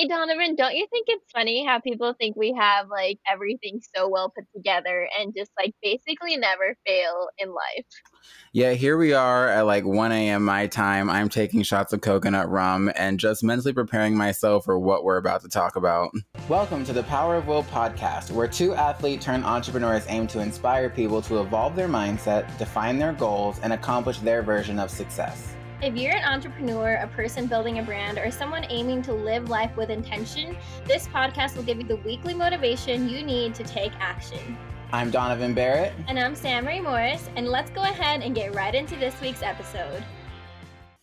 Hey Donovan, don't you think it's funny how people think we have like everything so well put together and just like basically never fail in life? Yeah, here we are at like 1 a.m. my time. I'm taking shots of coconut rum and just mentally preparing myself for what we're about to talk about. Welcome to the Power of Will podcast, where two athlete turned entrepreneurs aim to inspire people to evolve their mindset, define their goals, and accomplish their version of success. If you're an entrepreneur, a person building a brand, or someone aiming to live life with intention, this podcast will give you the weekly motivation you need to take action. I'm Donovan Barrett. And I'm Sam Marie Morris, and let's go ahead and get right into this week's episode.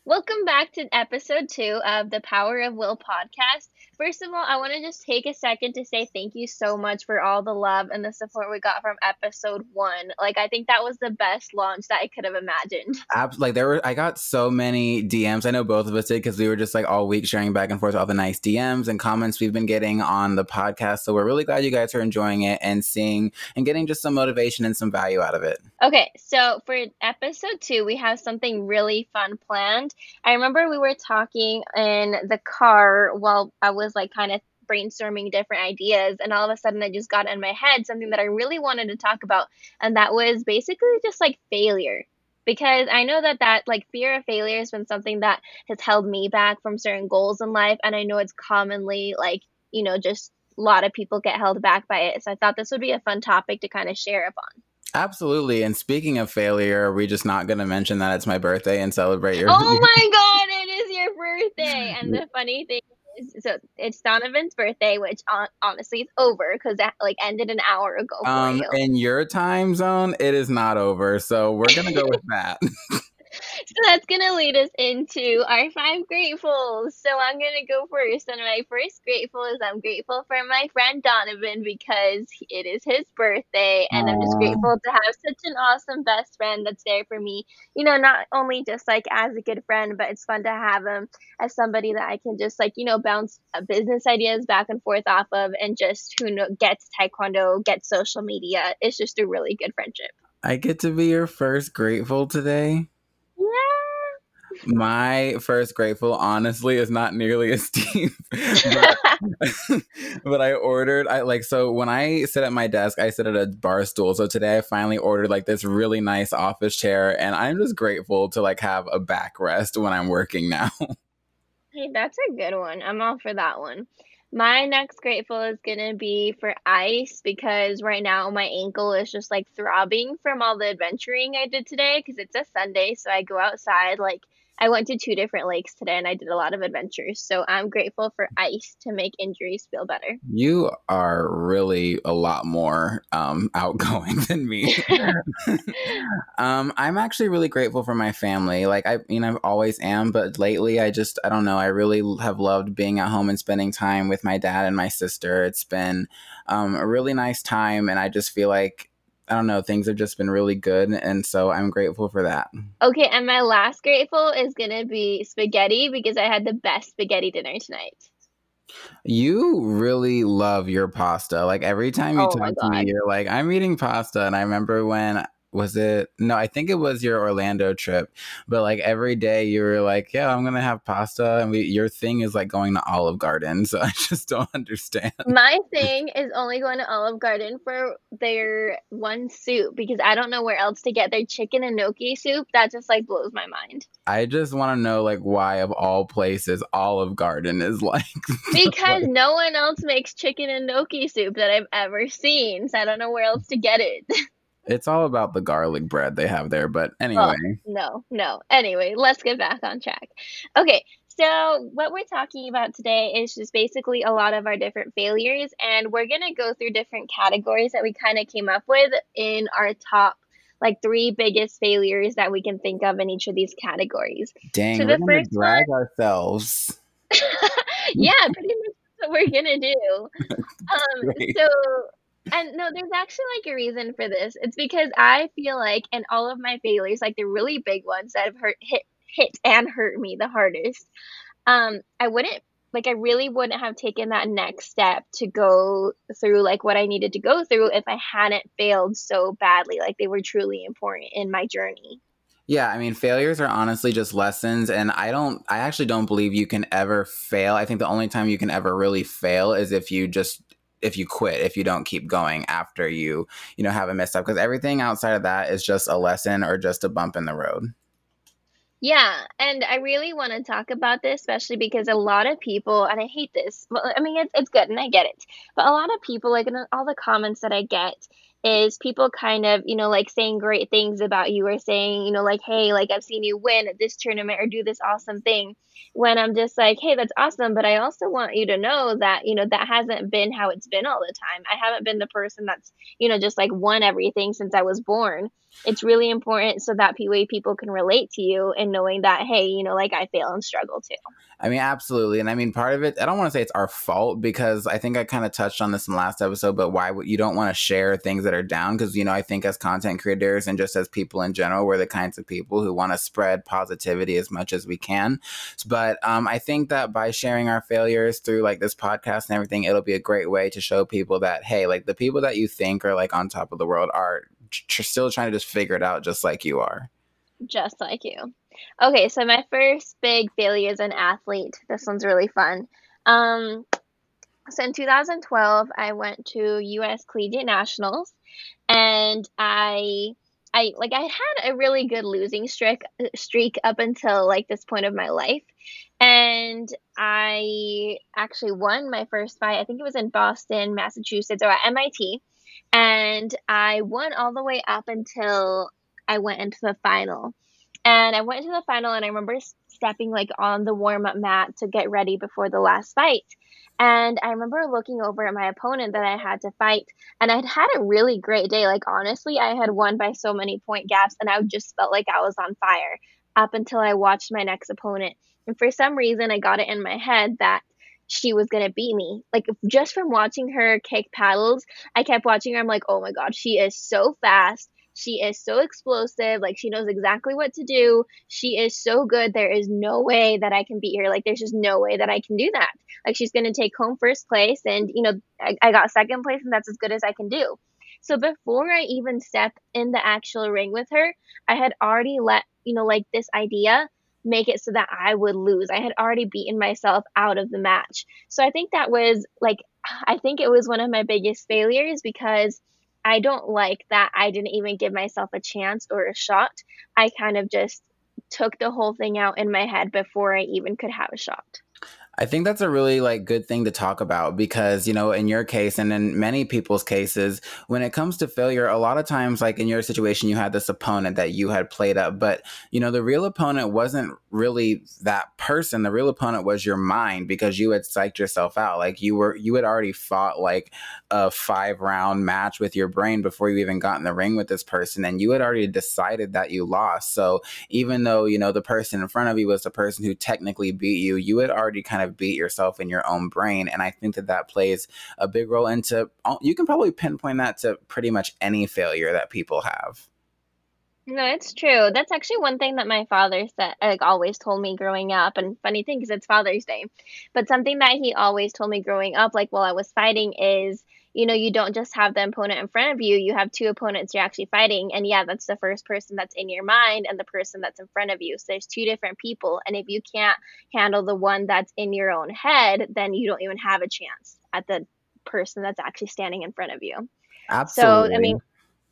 Welcome back to episode two of the Power of Will podcast. First of all, I want to just take a second to say thank you so much for all the love and the support we got from episode one. Like, I think that was the best launch that I could have imagined. Abs- like, there were, I got so many DMs. I know both of us did because we were just like all week sharing back and forth all the nice DMs and comments we've been getting on the podcast. So we're really glad you guys are enjoying it and seeing and getting just some motivation and some value out of it. Okay, so for episode two, we have something really fun planned. I remember we were talking in the car while I was like kind of brainstorming different ideas and all of a sudden I just got in my head something that I really wanted to talk about and that was basically just like failure because I know that that like fear of failure has been something that has held me back from certain goals in life and I know it's commonly like you know just a lot of people get held back by it so I thought this would be a fun topic to kind of share upon. Absolutely. And speaking of failure, are we just not going to mention that it's my birthday and celebrate your? Oh my god, it is your birthday! And the funny thing is, so it's Donovan's birthday, which honestly is over because that like ended an hour ago. um, you. in your time zone, it is not over. So we're gonna go with that. so that's gonna lead us into our five gratefuls. So I'm gonna go first, and my first grateful is I'm grateful for my friend Donovan because it is his birthday, and Aww. I'm just grateful to have such an awesome best friend that's there for me. You know, not only just like as a good friend, but it's fun to have him as somebody that I can just like you know bounce business ideas back and forth off of, and just who know gets taekwondo, gets social media. It's just a really good friendship. I get to be your first grateful today. My first grateful, honestly, is not nearly as deep. but, but, I ordered, I like, so when I sit at my desk, I sit at a bar stool. So today I finally ordered like this really nice office chair, and I'm just grateful to like have a backrest when I'm working now. Hey, that's a good one. I'm all for that one. My next grateful is going to be for ice because right now my ankle is just like throbbing from all the adventuring I did today because it's a Sunday. So I go outside like I went to two different lakes today and I did a lot of adventures. So I'm grateful for ice to make injuries feel better. You are really a lot more um, outgoing than me. um, I'm actually really grateful for my family. Like I, you know, I always am, but lately I just, I don't know, I really have loved being at home and spending time with my dad and my sister. It's been um, a really nice time, and I just feel like I don't know, things have just been really good. And so I'm grateful for that. Okay. And my last grateful is going to be spaghetti because I had the best spaghetti dinner tonight. You really love your pasta. Like every time you oh talk to me, you're like, I'm eating pasta. And I remember when was it? No i think it was your orlando trip but like every day you were like yeah i'm gonna have pasta and we your thing is like going to olive garden so i just don't understand. My thing is only going to olive garden for their one soup because i don't know where else to get their chicken and gnocchi soup. That just like blows my mind. I just want to know like why of all places olive garden is like because no one else makes chicken and gnocchi soup that i've ever seen so i don't know where else to get it It's all about the garlic bread they have there. But anyway. Oh, no, no. Anyway, let's get back on track. Okay. So, what we're talking about today is just basically a lot of our different failures, and we're going to go through different categories that we kind of came up with in our top like three biggest failures that we can think of in each of these categories. Dang, so we're gonna drag one... ourselves. yeah, pretty much what we're gonna do. Um, so and no, there's actually like a reason for this. It's because I feel like in all of my failures, like the really big ones that have hurt hit hit and hurt me the hardest, um, I wouldn't like I really wouldn't have taken that next step to go through like what I needed to go through if I hadn't failed so badly. Like they were truly important in my journey. Yeah, I mean, failures are honestly just lessons. And I don't, I actually don't believe you can ever fail. I think the only time you can ever really fail is if you just, if you quit, if you don't keep going after you, you know, have a mess up. Because everything outside of that is just a lesson or just a bump in the road. Yeah, and I really want to talk about this, especially because a lot of people, and I hate this. Well, I mean, it's it's good, and I get it, but a lot of people, like in all the comments that I get, is people kind of, you know, like saying great things about you or saying, you know, like, hey, like I've seen you win at this tournament or do this awesome thing. When I'm just like, hey, that's awesome. But I also want you to know that, you know, that hasn't been how it's been all the time. I haven't been the person that's, you know, just like won everything since I was born. It's really important so that way people can relate to you and knowing that, hey, you know, like I fail and struggle too. I mean, absolutely. And I mean, part of it, I don't want to say it's our fault because I think I kind of touched on this in the last episode, but why would you don't want to share things that are down? Because, you know, I think as content creators and just as people in general, we're the kinds of people who want to spread positivity as much as we can. But um, I think that by sharing our failures through like this podcast and everything, it'll be a great way to show people that, hey, like the people that you think are like on top of the world are tr- still trying to just figure it out just like you are. Just like you. Okay, so my first big failure as an athlete. This one's really fun. Um, so in 2012, I went to U.S. Collegiate Nationals, and I, I like I had a really good losing streak streak up until like this point of my life, and I actually won my first fight. I think it was in Boston, Massachusetts, or at MIT, and I won all the way up until I went into the final. And I went into the final and I remember stepping like on the warm up mat to get ready before the last fight. And I remember looking over at my opponent that I had to fight, and I'd had a really great day. Like, honestly, I had won by so many point gaps, and I just felt like I was on fire up until I watched my next opponent. And for some reason, I got it in my head that she was to beat me. Like, just from watching her kick paddles, I kept watching her. I'm like, oh my God, she is so fast. She is so explosive. Like she knows exactly what to do. She is so good. There is no way that I can beat her. Like there's just no way that I can do that. Like she's to take home first place. And, you know, I, I got second place and that's as good as I can do. So before I even stepped in the actual ring with her, I had already let, you know, like this idea make it so that I would lose. I had already beaten myself out of the match. So I think that was like, I think it was one of my biggest failures because I don't like that I didn't even give myself a chance or a shot. I kind of just took the whole thing out in my head before I even could have a shot. I think that's a really like good thing to talk about because, you know, in your case and in many people's cases, when it comes to failure, a lot of times like in your situation you had this opponent that you had played up, but you know, the real opponent wasn't really that person. The real opponent was your mind because you had psyched yourself out. Like you were you had already fought like a 5 round match with your brain before you even got in the ring with this person and you had already decided that you lost. So, even though, you know, the person in front of you was the person who technically beat you, you had already kind of beat yourself in your own brain. And I think that that plays a big role into, uh, you can probably pinpoint that to pretty much any failure that people have. No, it's true. That's actually one thing that my father said, like always told me growing up. And funny thing, because it's Father's Day, but something that he always told me growing up, like while I was fighting, is you know, you don't just have the opponent in front of you, you have two opponents you're actually fighting. And yeah, that's the first person that's in your mind and the person that's in front of you. So there's two different people. And if you can't handle the one that's in your own head, then you don't even have a chance at the person that's actually standing in front of you. Absolutely. So, I mean,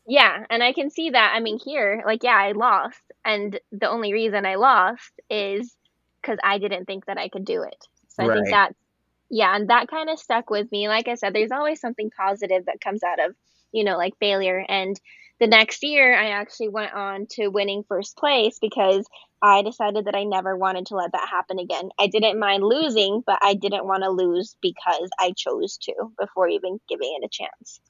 yeah, and I can see that. I mean, here, like, yeah, I lost. And the only reason I lost is because I didn't think that I could do it. So I think that's yeah, and that kind of stuck with me. Like I said, there's always something positive that comes out of, you know, like failure. And the next year, I actually went on to winning first place because I decided that I never wanted to let that happen again. I didn't mind losing, but I didn't want to lose because I chose to before even giving it a chance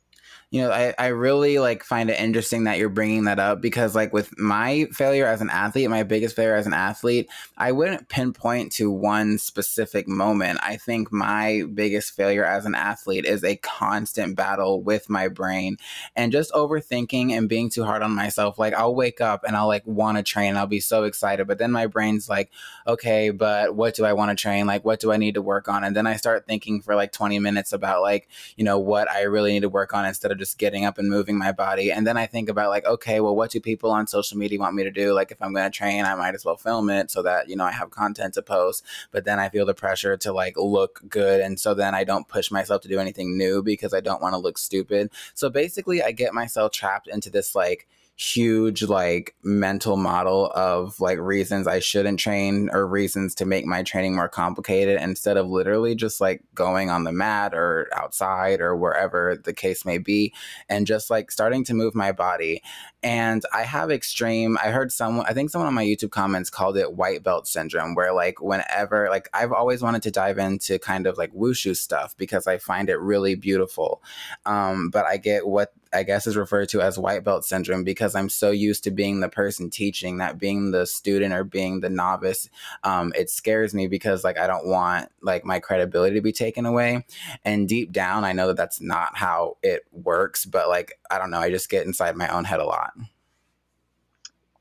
you know, I, I really like find it interesting that you're bringing that up because like with my failure as an athlete, my biggest failure as an athlete, I wouldn't pinpoint to one specific moment. I think my biggest failure as an athlete is a constant battle with my brain and just overthinking and being too hard on myself. Like I'll wake up and I'll like want to train. I'll be so excited, but then my brain's like, okay, but what do I want to train? Like what do I need to work on? And then I start thinking for like 20 minutes about like, you know, what I really need to work on instead of just getting up and moving my body. And then I think about like, okay, well, what do people on social media want me to do? Like if I'm going to train, I might as well film it so that, you know, I have content to post. But then I feel the pressure to like look good. And so then I don't push myself to do anything new because I don't want to look stupid. So basically I get myself trapped into this like, huge like mental model of like reasons I shouldn't train or reasons to make my training more complicated instead of literally just like going on the mat or outside or wherever the case may be and just like starting to move my body. And I have extreme, I heard someone, I think someone on my YouTube comments called it white belt syndrome, where like whenever, like I've always wanted to dive into kind of like wushu stuff because I find it really beautiful. Um, but I get what I guess is referred to as white belt syndrome because I'm so used to being the person teaching that being the student or being the novice, um, it scares me because like I don't want like my credibility to be taken away. And deep down, I know that that's not how it works, but like I don't know, I just get inside my own head a lot.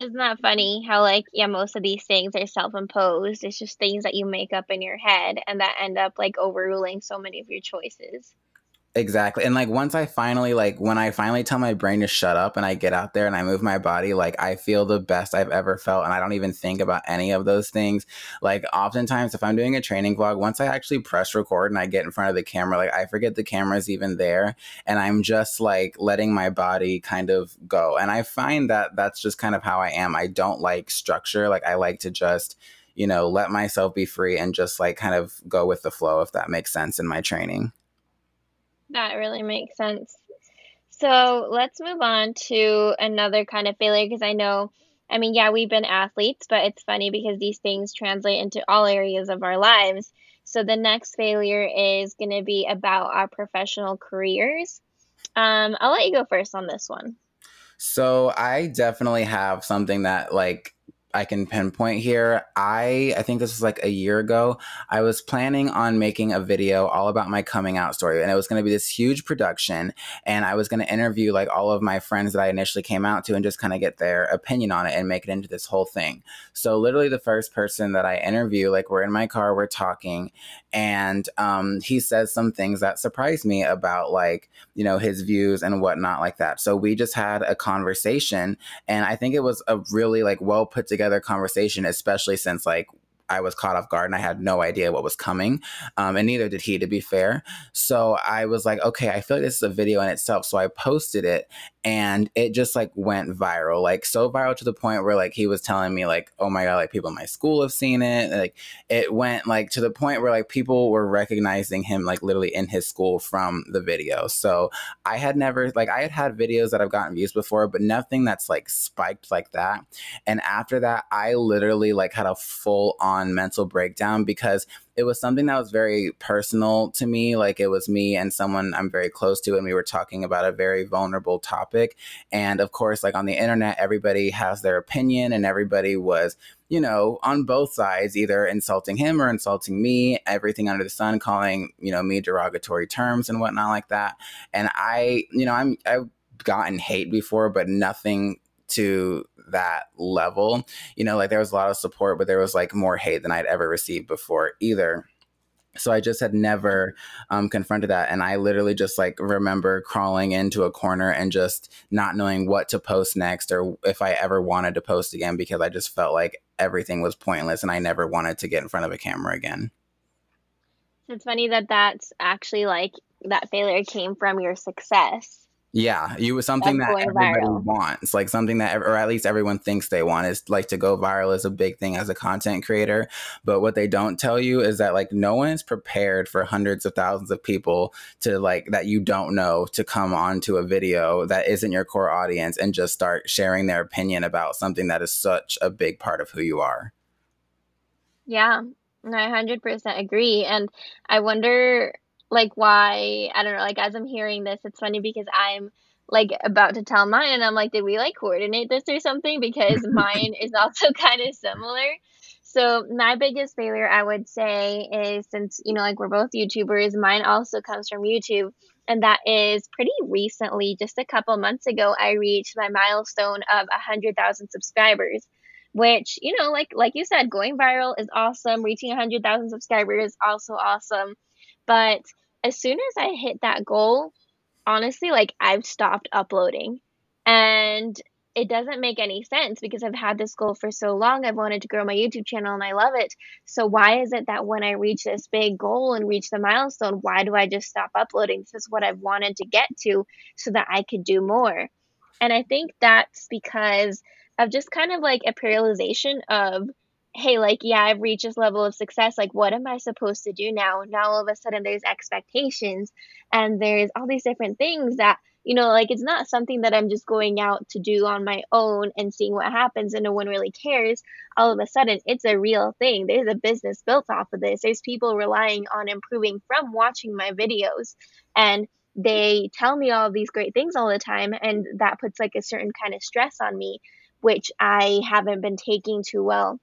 Isn't that funny how like yeah, most of these things are self-imposed. It's just things that you make up in your head and that end up like overruling so many of your choices. Exactly. And like once I finally like when I finally tell my brain to shut up and I get out there and I move my body, like I feel the best I've ever felt and I don't even think about any of those things. Like oftentimes if I'm doing a training vlog, once I actually press record and I get in front of the camera, like I forget the camera's even there and I'm just like letting my body kind of go. And I find that that's just kind of how I am. I don't like structure. Like I like to just you know, let myself be free and just like kind of go with the flow if that makes sense in my training. That really makes sense. So let's move on to another kind of failure because I know, I mean, yeah, we've been athletes, but it's funny because these things translate into all areas of our lives. So the next failure is going to be about our professional careers. Um, I'll let you go first on this one. So I definitely have something that like I can pinpoint here. I I think this was like a year ago. I was planning on making a video all about my coming out story and it was going to be this huge production and I was going to interview like all of my friends that I initially came out to and just kind of get their opinion on it and make it into this whole thing. So literally the first person that I interview like we're in my car, we're talking and um, he says some things that surprised me about like, you know, his views and whatnot like that. So we just had a conversation and I think it was a really like well put together conversation, especially since like I was caught off guard and I had no idea what was coming. Um, and neither did he, to be fair. So I was like, okay, I feel like this is a video in itself. So I posted it and it just like went viral, like so viral to the point where like he was telling me like, oh my god, like people in my school have seen it. like it went like to the point where like people were recognizing him like literally in his school from the video. So I had never like I had had videos that I've gotten views before, but nothing that's like spiked like that. And after that, I literally like had a full on mental breakdown because it was something that was very personal to me. Like it was me and someone I'm very close to, and we were talking about a very vulnerable topic. And of course, like on the internet, everybody has their opinion, and everybody was, you know, on both sides, either insulting him or insulting me, everything under the sun, calling, you know, me derogatory terms and whatnot like that. And I, you know, I'm, I've gotten hate before, but nothing to that level. You know, like there was a lot of support, but there was like more hate than I'd ever received before either. So I just had never um, confronted that. And I literally just like remember crawling into a corner and just not knowing what to post next or if I ever wanted to post again because I just felt like everything was pointless and I never wanted to get in front of a camera again. It's funny that that's actually like that failure came from your success yeah, you was something that everybody viral. wants, like something that, or at least everyone thinks they want. Is like to go viral is a big thing as a content creator. But what they don't tell you is that like no one is prepared for hundreds of thousands of people to like that you don't know to come onto a video that isn't your core audience and just start sharing their opinion about something that is such a big part of who you are. Yeah, I hundred percent agree, and I wonder like why I don't know, like as I'm hearing this, it's funny because I'm like about to tell mine and I'm like, did we like coordinate this or something? Because mine is also kind of similar. So my biggest failure I would say is since, you know, like we're both YouTubers, mine also comes from YouTube. And that is pretty recently, just a couple months ago, I reached my milestone of a hundred thousand subscribers which you know like like you said going viral is awesome reaching 100000 subscribers is also awesome but as soon as I hit that goal, honestly, like I've stopped uploading. And it doesn't make any sense because I've had this goal for so long. I've wanted to grow my YouTube channel and I love it. So why is it that when I reach this big goal and reach the milestone, why do I just stop uploading? This is what I've wanted to get to so that I could do more. And I think that's because of just kind of like a paralyzation of hey, like, yeah, I've reached this level of success. Like, what am I supposed to do now? Now, all of a sudden, there's expectations and there's all these different things that you know, like it's not something that I'm just going out to do on my own and seeing what happens and no one really cares. All of a sudden, it's a real thing. There's a business built off of this. There's people relying on improving from watching my videos. And they tell me all these great things all the time. And that puts like a certain kind of stress on me, which I haven't been taking too well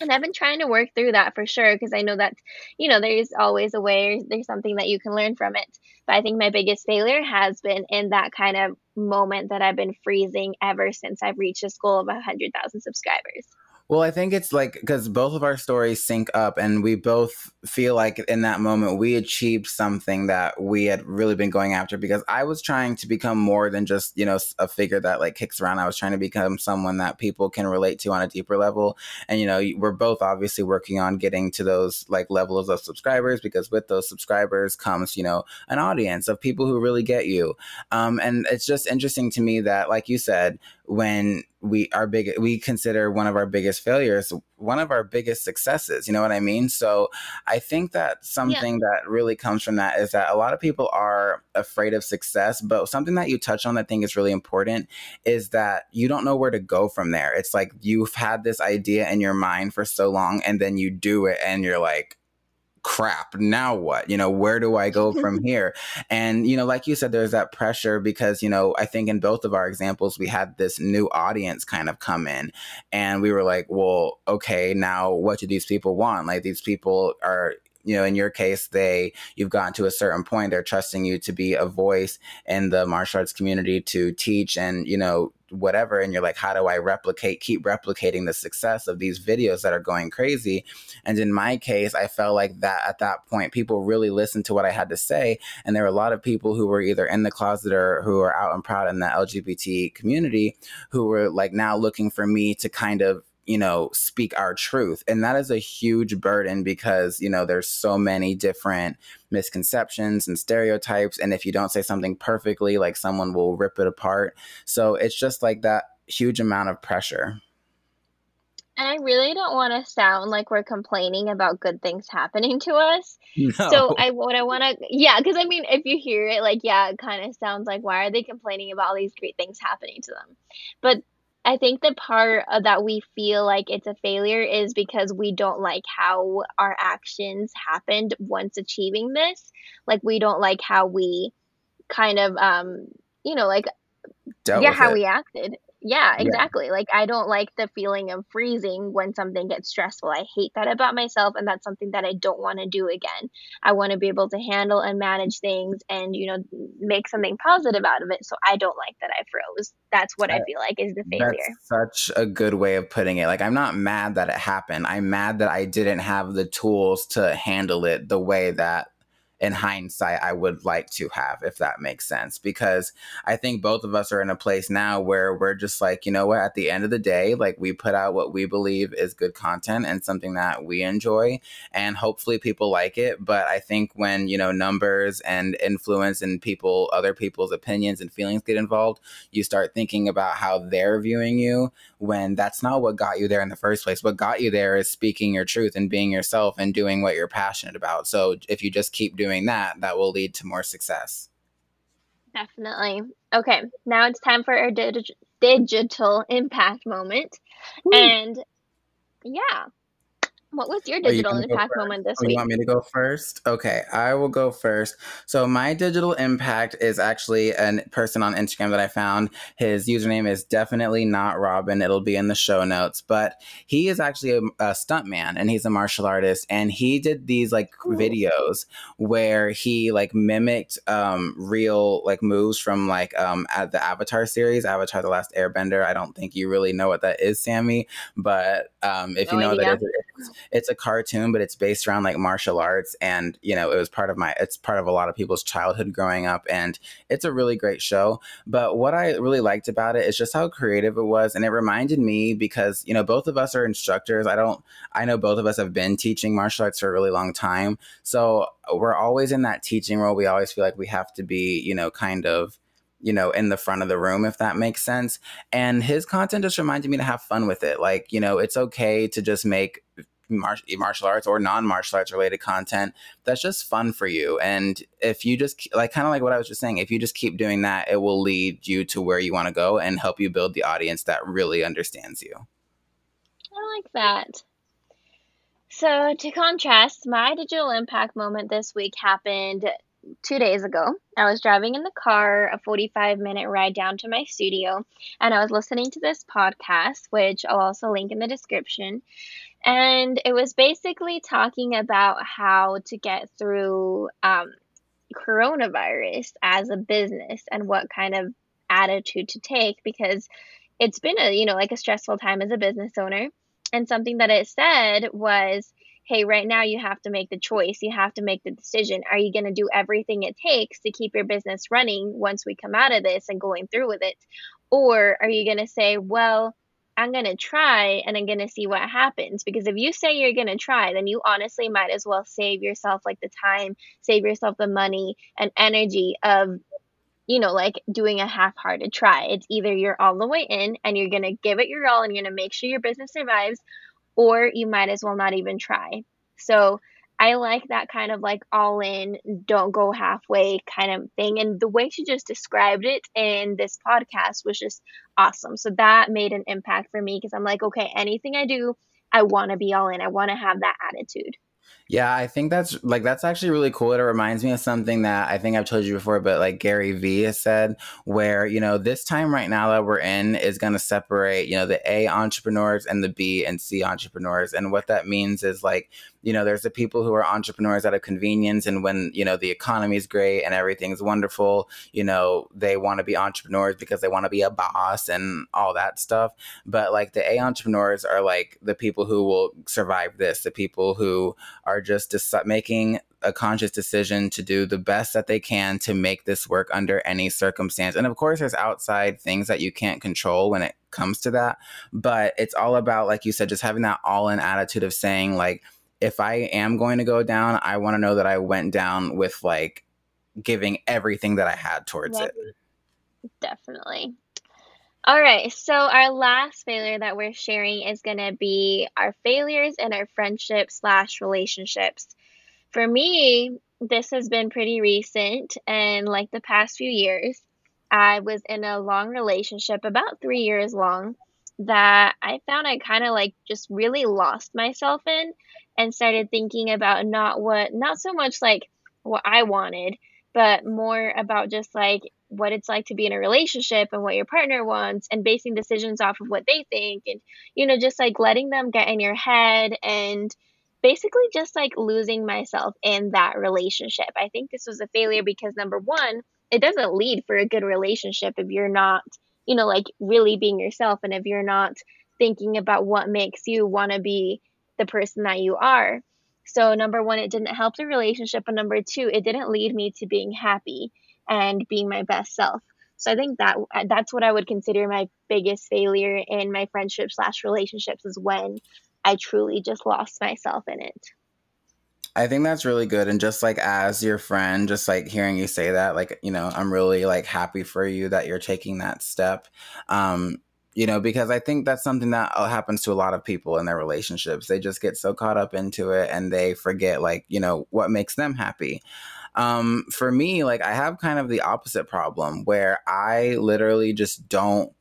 and I've been trying to work through that for sure because I know that, you know, there's always a way, there's something that you can learn from it. But I think my biggest failure has been in that kind of moment that I've been freezing ever since I've reached this goal of 100,000 subscribers. Well, I think it's like because both of our stories sync up, and we both feel like in that moment we achieved something that we had really been going after. Because I was trying to become more than just you know a figure that like kicks around. I was trying to become someone that people can relate to on a deeper level. And you know, we're both obviously working on getting to those like levels of subscribers because with those subscribers comes you know an audience of people who really get you. Um, and it's just interesting to me that, like you said, when we our big we consider one of our biggest failures one of our biggest successes you know what i mean so i think that something yeah. that really comes from that is that a lot of people are afraid of success but something that you touch on that i think is really important is that you don't know where to go from there it's like you've had this idea in your mind for so long and then you do it and you're like crap now what? You know where do i go from here? And you know like you said there's that pressure because you know i think in both of our examples we had this new audience kind of come in and we were like well okay now what do these people want? Like these people are you know in your case they you've gotten to a certain point they're trusting you to be a voice in the martial arts community to teach and you know whatever and you're like how do i replicate keep replicating the success of these videos that are going crazy? And in my case i felt like that at that point people really listened to what i had to say and there were a lot of people who were either in the closet or who are out and proud in the lgbt community who were like now looking for me to kind of you know speak our truth and that is a huge burden because you know there's so many different misconceptions and stereotypes and if you don't say something perfectly like someone will rip it apart so it's just like that huge amount of pressure and I really don't want to sound like we're complaining about good things happening to us. No. So I what I want to yeah, because I mean if you hear it like yeah, it kind of sounds like why are they complaining about all these great things happening to them? But I think the part uh, that we feel like it's a failure is because we don't like how our actions happened once achieving this. Like we don't like how we kind of um you know like Dealt yeah how it. we acted yeah, exactly. Yeah. Like I don't like the feeling of freezing when something gets stressful. I hate that about myself and that's something that I don't want to do again. I want to be able to handle and manage things and you know make something positive out of it. So I don't like that I froze. That's what I, I feel like is the failure. That's such a good way of putting it. Like I'm not mad that it happened. I'm mad that I didn't have the tools to handle it the way that in hindsight I would like to have, if that makes sense. Because I think both of us are in a place now where we're just like, you know what, at the end of the day, like we put out what we believe is good content and something that we enjoy. And hopefully people like it. But I think when, you know, numbers and influence and people, other people's opinions and feelings get involved, you start thinking about how they're viewing you when that's not what got you there in the first place. What got you there is speaking your truth and being yourself and doing what you're passionate about. So if you just keep doing doing that, that will lead to more success. Definitely. Okay, now it's time for our dig- digital impact moment. Woo. And yeah, what was your digital impact moment this oh, week? You want me to go first? Okay, I will go first. So my digital impact is actually a person on Instagram that I found. His username is definitely not Robin. It'll be in the show notes. But he is actually a, a stuntman and he's a martial artist. And he did these like cool. videos where he like mimicked um, real like moves from like um, at the Avatar series, Avatar: The Last Airbender. I don't think you really know what that is, Sammy. But um, if no you know idea. what that is, it's a cartoon, but it's based around like martial arts. And, you know, it was part of my, it's part of a lot of people's childhood growing up. And it's a really great show. But what I really liked about it is just how creative it was. And it reminded me because, you know, both of us are instructors. I don't, I know both of us have been teaching martial arts for a really long time. So we're always in that teaching role. We always feel like we have to be, you know, kind of, you know, in the front of the room, if that makes sense. And his content just reminded me to have fun with it. Like, you know, it's okay to just make mar- martial arts or non martial arts related content that's just fun for you. And if you just, like, kind of like what I was just saying, if you just keep doing that, it will lead you to where you want to go and help you build the audience that really understands you. I like that. So, to contrast, my digital impact moment this week happened two days ago. I was driving in the car, a 45 minute ride down to my studio, and I was listening to this podcast, which I'll also link in the description. And it was basically talking about how to get through um, coronavirus as a business and what kind of attitude to take because it's been a, you know, like a stressful time as a business owner. And something that it said was, hey, right now you have to make the choice. You have to make the decision. Are you going to do everything it takes to keep your business running once we come out of this and going through with it? Or are you going to say, well, I'm going to try and I'm going to see what happens. Because if you say you're going to try, then you honestly might as well save yourself like the time, save yourself the money and energy of, you know, like doing a half hearted try. It's either you're all the way in and you're going to give it your all and you're going to make sure your business survives, or you might as well not even try. So I like that kind of like all in, don't go halfway kind of thing. And the way she just described it in this podcast was just awesome. So that made an impact for me because I'm like, okay, anything I do, I want to be all in. I want to have that attitude. Yeah, I think that's like that's actually really cool. It reminds me of something that I think I've told you before, but like Gary Vee has said, where you know this time right now that we're in is going to separate you know the A entrepreneurs and the B and C entrepreneurs, and what that means is like you know there's the people who are entrepreneurs out of convenience, and when you know the economy is great and everything's wonderful, you know they want to be entrepreneurs because they want to be a boss and all that stuff. But like the A entrepreneurs are like the people who will survive this, the people who are just making a conscious decision to do the best that they can to make this work under any circumstance. And of course, there's outside things that you can't control when it comes to that. But it's all about, like you said, just having that all in attitude of saying, like, if I am going to go down, I want to know that I went down with like giving everything that I had towards it. Definitely. All right, so our last failure that we're sharing is going to be our failures in our friendship slash relationships. For me, this has been pretty recent and like the past few years. I was in a long relationship, about three years long, that I found I kind of like just really lost myself in and started thinking about not what, not so much like what I wanted, but more about just like what it's like to be in a relationship and what your partner wants and basing decisions off of what they think and you know just like letting them get in your head and basically just like losing myself in that relationship. I think this was a failure because number 1, it doesn't lead for a good relationship if you're not, you know, like really being yourself and if you're not thinking about what makes you want to be the person that you are. So number 1, it didn't help the relationship and number 2, it didn't lead me to being happy and being my best self. So I think that that's what I would consider my biggest failure in my friendship slash relationships is when I truly just lost myself in it. I think that's really good. And just like as your friend, just like hearing you say that, like, you know, I'm really like happy for you that you're taking that step. Um, you know, because I think that's something that uh, happens to a lot of people in their relationships. They just get so caught up into it and they forget, like, you know, what makes them happy. Um, for me, like I have kind of the opposite problem where I literally just don't.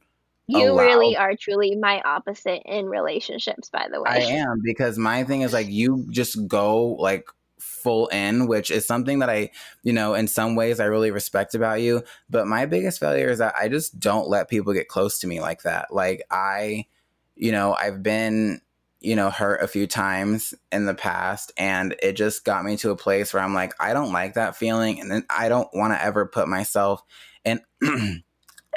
You allow... really are truly my opposite in relationships, by the way. I am because my thing is like you just go like full in, which is something that I, you know, in some ways I really respect about you. But my biggest failure is that I just don't let people get close to me like that. Like I, you know, I've been you know, hurt a few times in the past. And it just got me to a place where I'm like, I don't like that feeling. And then I don't want to ever put myself in,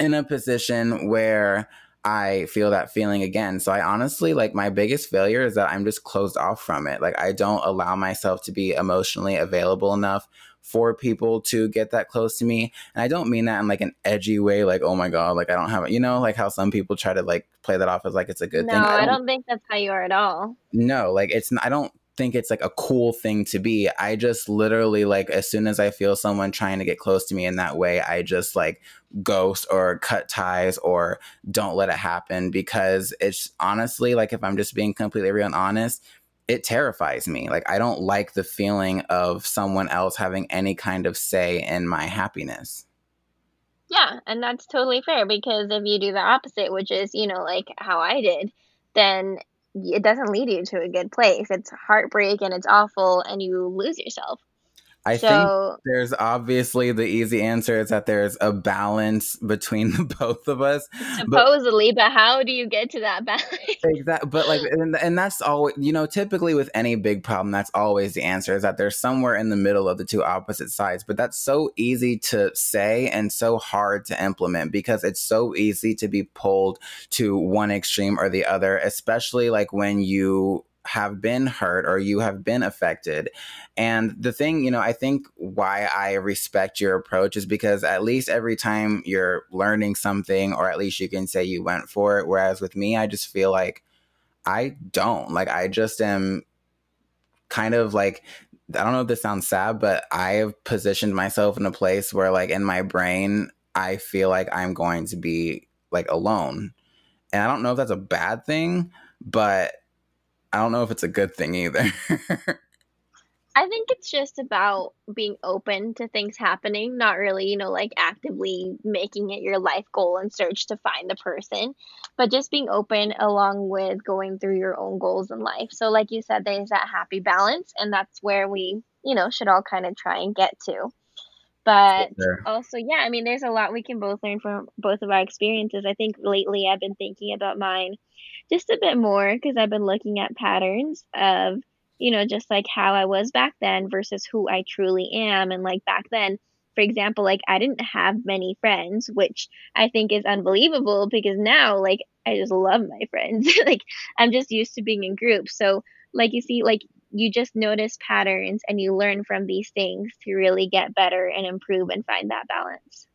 in a position where I feel that feeling again. So I honestly like my biggest failure is that I'm just closed off from it. Like I don't allow myself to be emotionally available enough for people to get that close to me. And I don't mean that in like an edgy way, like, oh my God, like I don't have it, you know, like how some people try to like play that off as like it's a good no, thing. I I don't think that's how you are at all. No, like it's, I don't think it's like a cool thing to be. I just literally like as soon as I feel someone trying to get close to me in that way, I just like ghost or cut ties or don't let it happen because it's honestly like if I'm just being completely real and honest, it terrifies me. Like I don't like the feeling of someone else having any kind of say in my happiness. Yeah, and that's totally fair because if you do the opposite, which is, you know, like how I did, then it doesn't lead you to a good place. It's heartbreak and it's awful and you lose yourself. I so, think there's obviously the easy answer is that there's a balance between the both of us. Supposedly, but, but how do you get to that balance? exactly. But like, and, and that's always, you know, typically with any big problem, that's always the answer is that there's somewhere in the middle of the two opposite sides. But that's so easy to say and so hard to implement because it's so easy to be pulled to one extreme or the other, especially like when you have been hurt or you have been affected. And the thing, you know, I think why I respect your approach is because at least every time you're learning something, or at least you can say you went for it. Whereas with me, I just feel like I don't. Like, I just am kind of like, I don't know if this sounds sad, but I have positioned myself in a place where, like, in my brain, I feel like I'm going to be like alone. And I don't know if that's a bad thing, but I don't know if it's a good thing either. I think it's just about being open to things happening, not really, you know, like actively making it your life goal and search to find the person, but just being open along with going through your own goals in life. So, like you said, there's that happy balance, and that's where we, you know, should all kind of try and get to. But sure. also, yeah, I mean, there's a lot we can both learn from both of our experiences. I think lately I've been thinking about mine just a bit more because I've been looking at patterns of, you know, just like how I was back then versus who I truly am. And like back then, for example, like I didn't have many friends, which I think is unbelievable because now, like, I just love my friends. like, I'm just used to being in groups. So, like, you see, like, you just notice patterns and you learn from these things to really get better and improve and find that balance.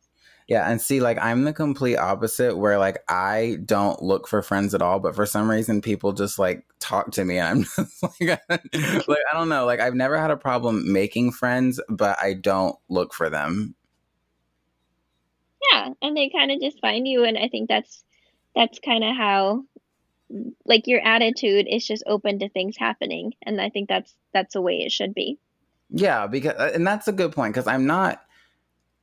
Yeah, and see, like I'm the complete opposite where like I don't look for friends at all, but for some reason people just like talk to me and I'm just like, like I don't know, like I've never had a problem making friends, but I don't look for them. Yeah, and they kind of just find you and I think that's that's kind of how like your attitude is just open to things happening and I think that's that's the way it should be. Yeah, because uh, and that's a good point because I'm not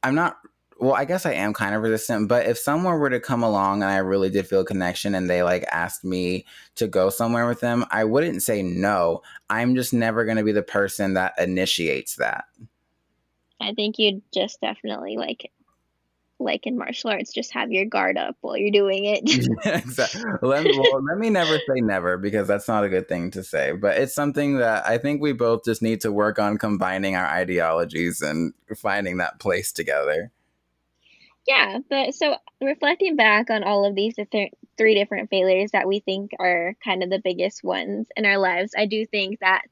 I'm not well, I guess I am kind of resistant, but if someone were to come along and I really did feel a connection and they like asked me to go somewhere with them, I wouldn't say no. I'm just never going to be the person that initiates that. I think you'd just definitely like like in martial arts, just have your guard up while you're doing it. exactly. Let, well, let me never say never because that's not a good thing to say. But it's something that I think we both just need to work on combining our ideologies and finding that place together. Yeah, but so reflecting back on all of these different three different failures that we think are kind of the biggest ones in our lives, I do think that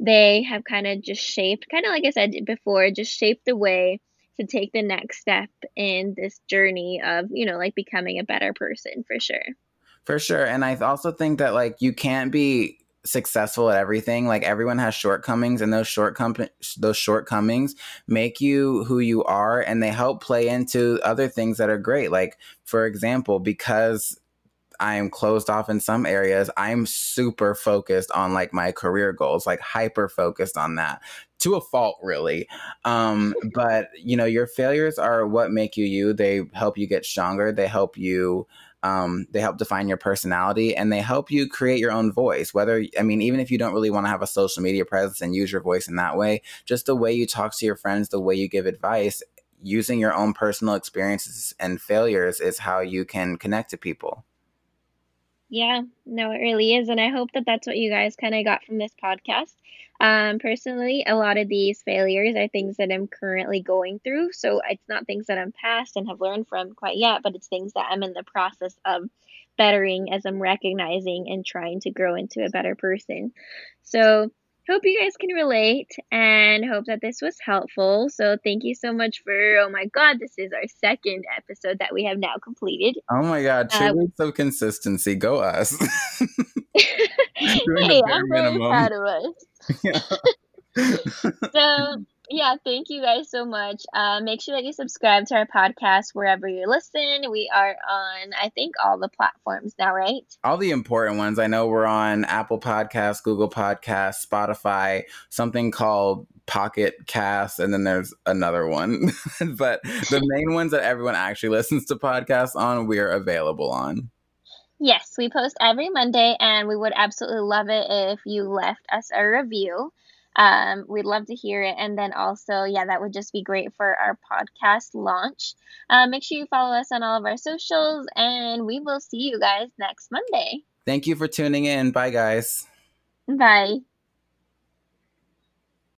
they have kind of just shaped, kind of like I said before, just shaped the way to take the next step in this journey of, you know, like becoming a better person for sure. For sure. And I also think that like you can't be successful at everything like everyone has shortcomings and those shortcomings those shortcomings make you who you are and they help play into other things that are great like for example because I am closed off in some areas. I'm super focused on like my career goals, like hyper focused on that to a fault, really. Um, but you know, your failures are what make you you. They help you get stronger. They help you um, they help define your personality and they help you create your own voice. Whether, I mean, even if you don't really want to have a social media presence and use your voice in that way, just the way you talk to your friends, the way you give advice, using your own personal experiences and failures is how you can connect to people. Yeah, no, it really is. And I hope that that's what you guys kind of got from this podcast. Um, personally, a lot of these failures are things that I'm currently going through. So it's not things that I'm past and have learned from quite yet, but it's things that I'm in the process of bettering as I'm recognizing and trying to grow into a better person. So hope you guys can relate and hope that this was helpful. So thank you so much for oh my god, this is our second episode that we have now completed. Oh my god, two uh, weeks of consistency. Go us. hey, I'm very proud of us. Yeah. so yeah, thank you guys so much. Uh, make sure that you subscribe to our podcast wherever you listen. We are on, I think, all the platforms now, right? All the important ones. I know we're on Apple Podcasts, Google Podcasts, Spotify, something called Pocket Cast, and then there's another one. but the main ones that everyone actually listens to podcasts on, we're available on. Yes, we post every Monday, and we would absolutely love it if you left us a review. Um, we'd love to hear it. And then also, yeah, that would just be great for our podcast launch. Uh, make sure you follow us on all of our socials, and we will see you guys next Monday. Thank you for tuning in. Bye, guys. Bye.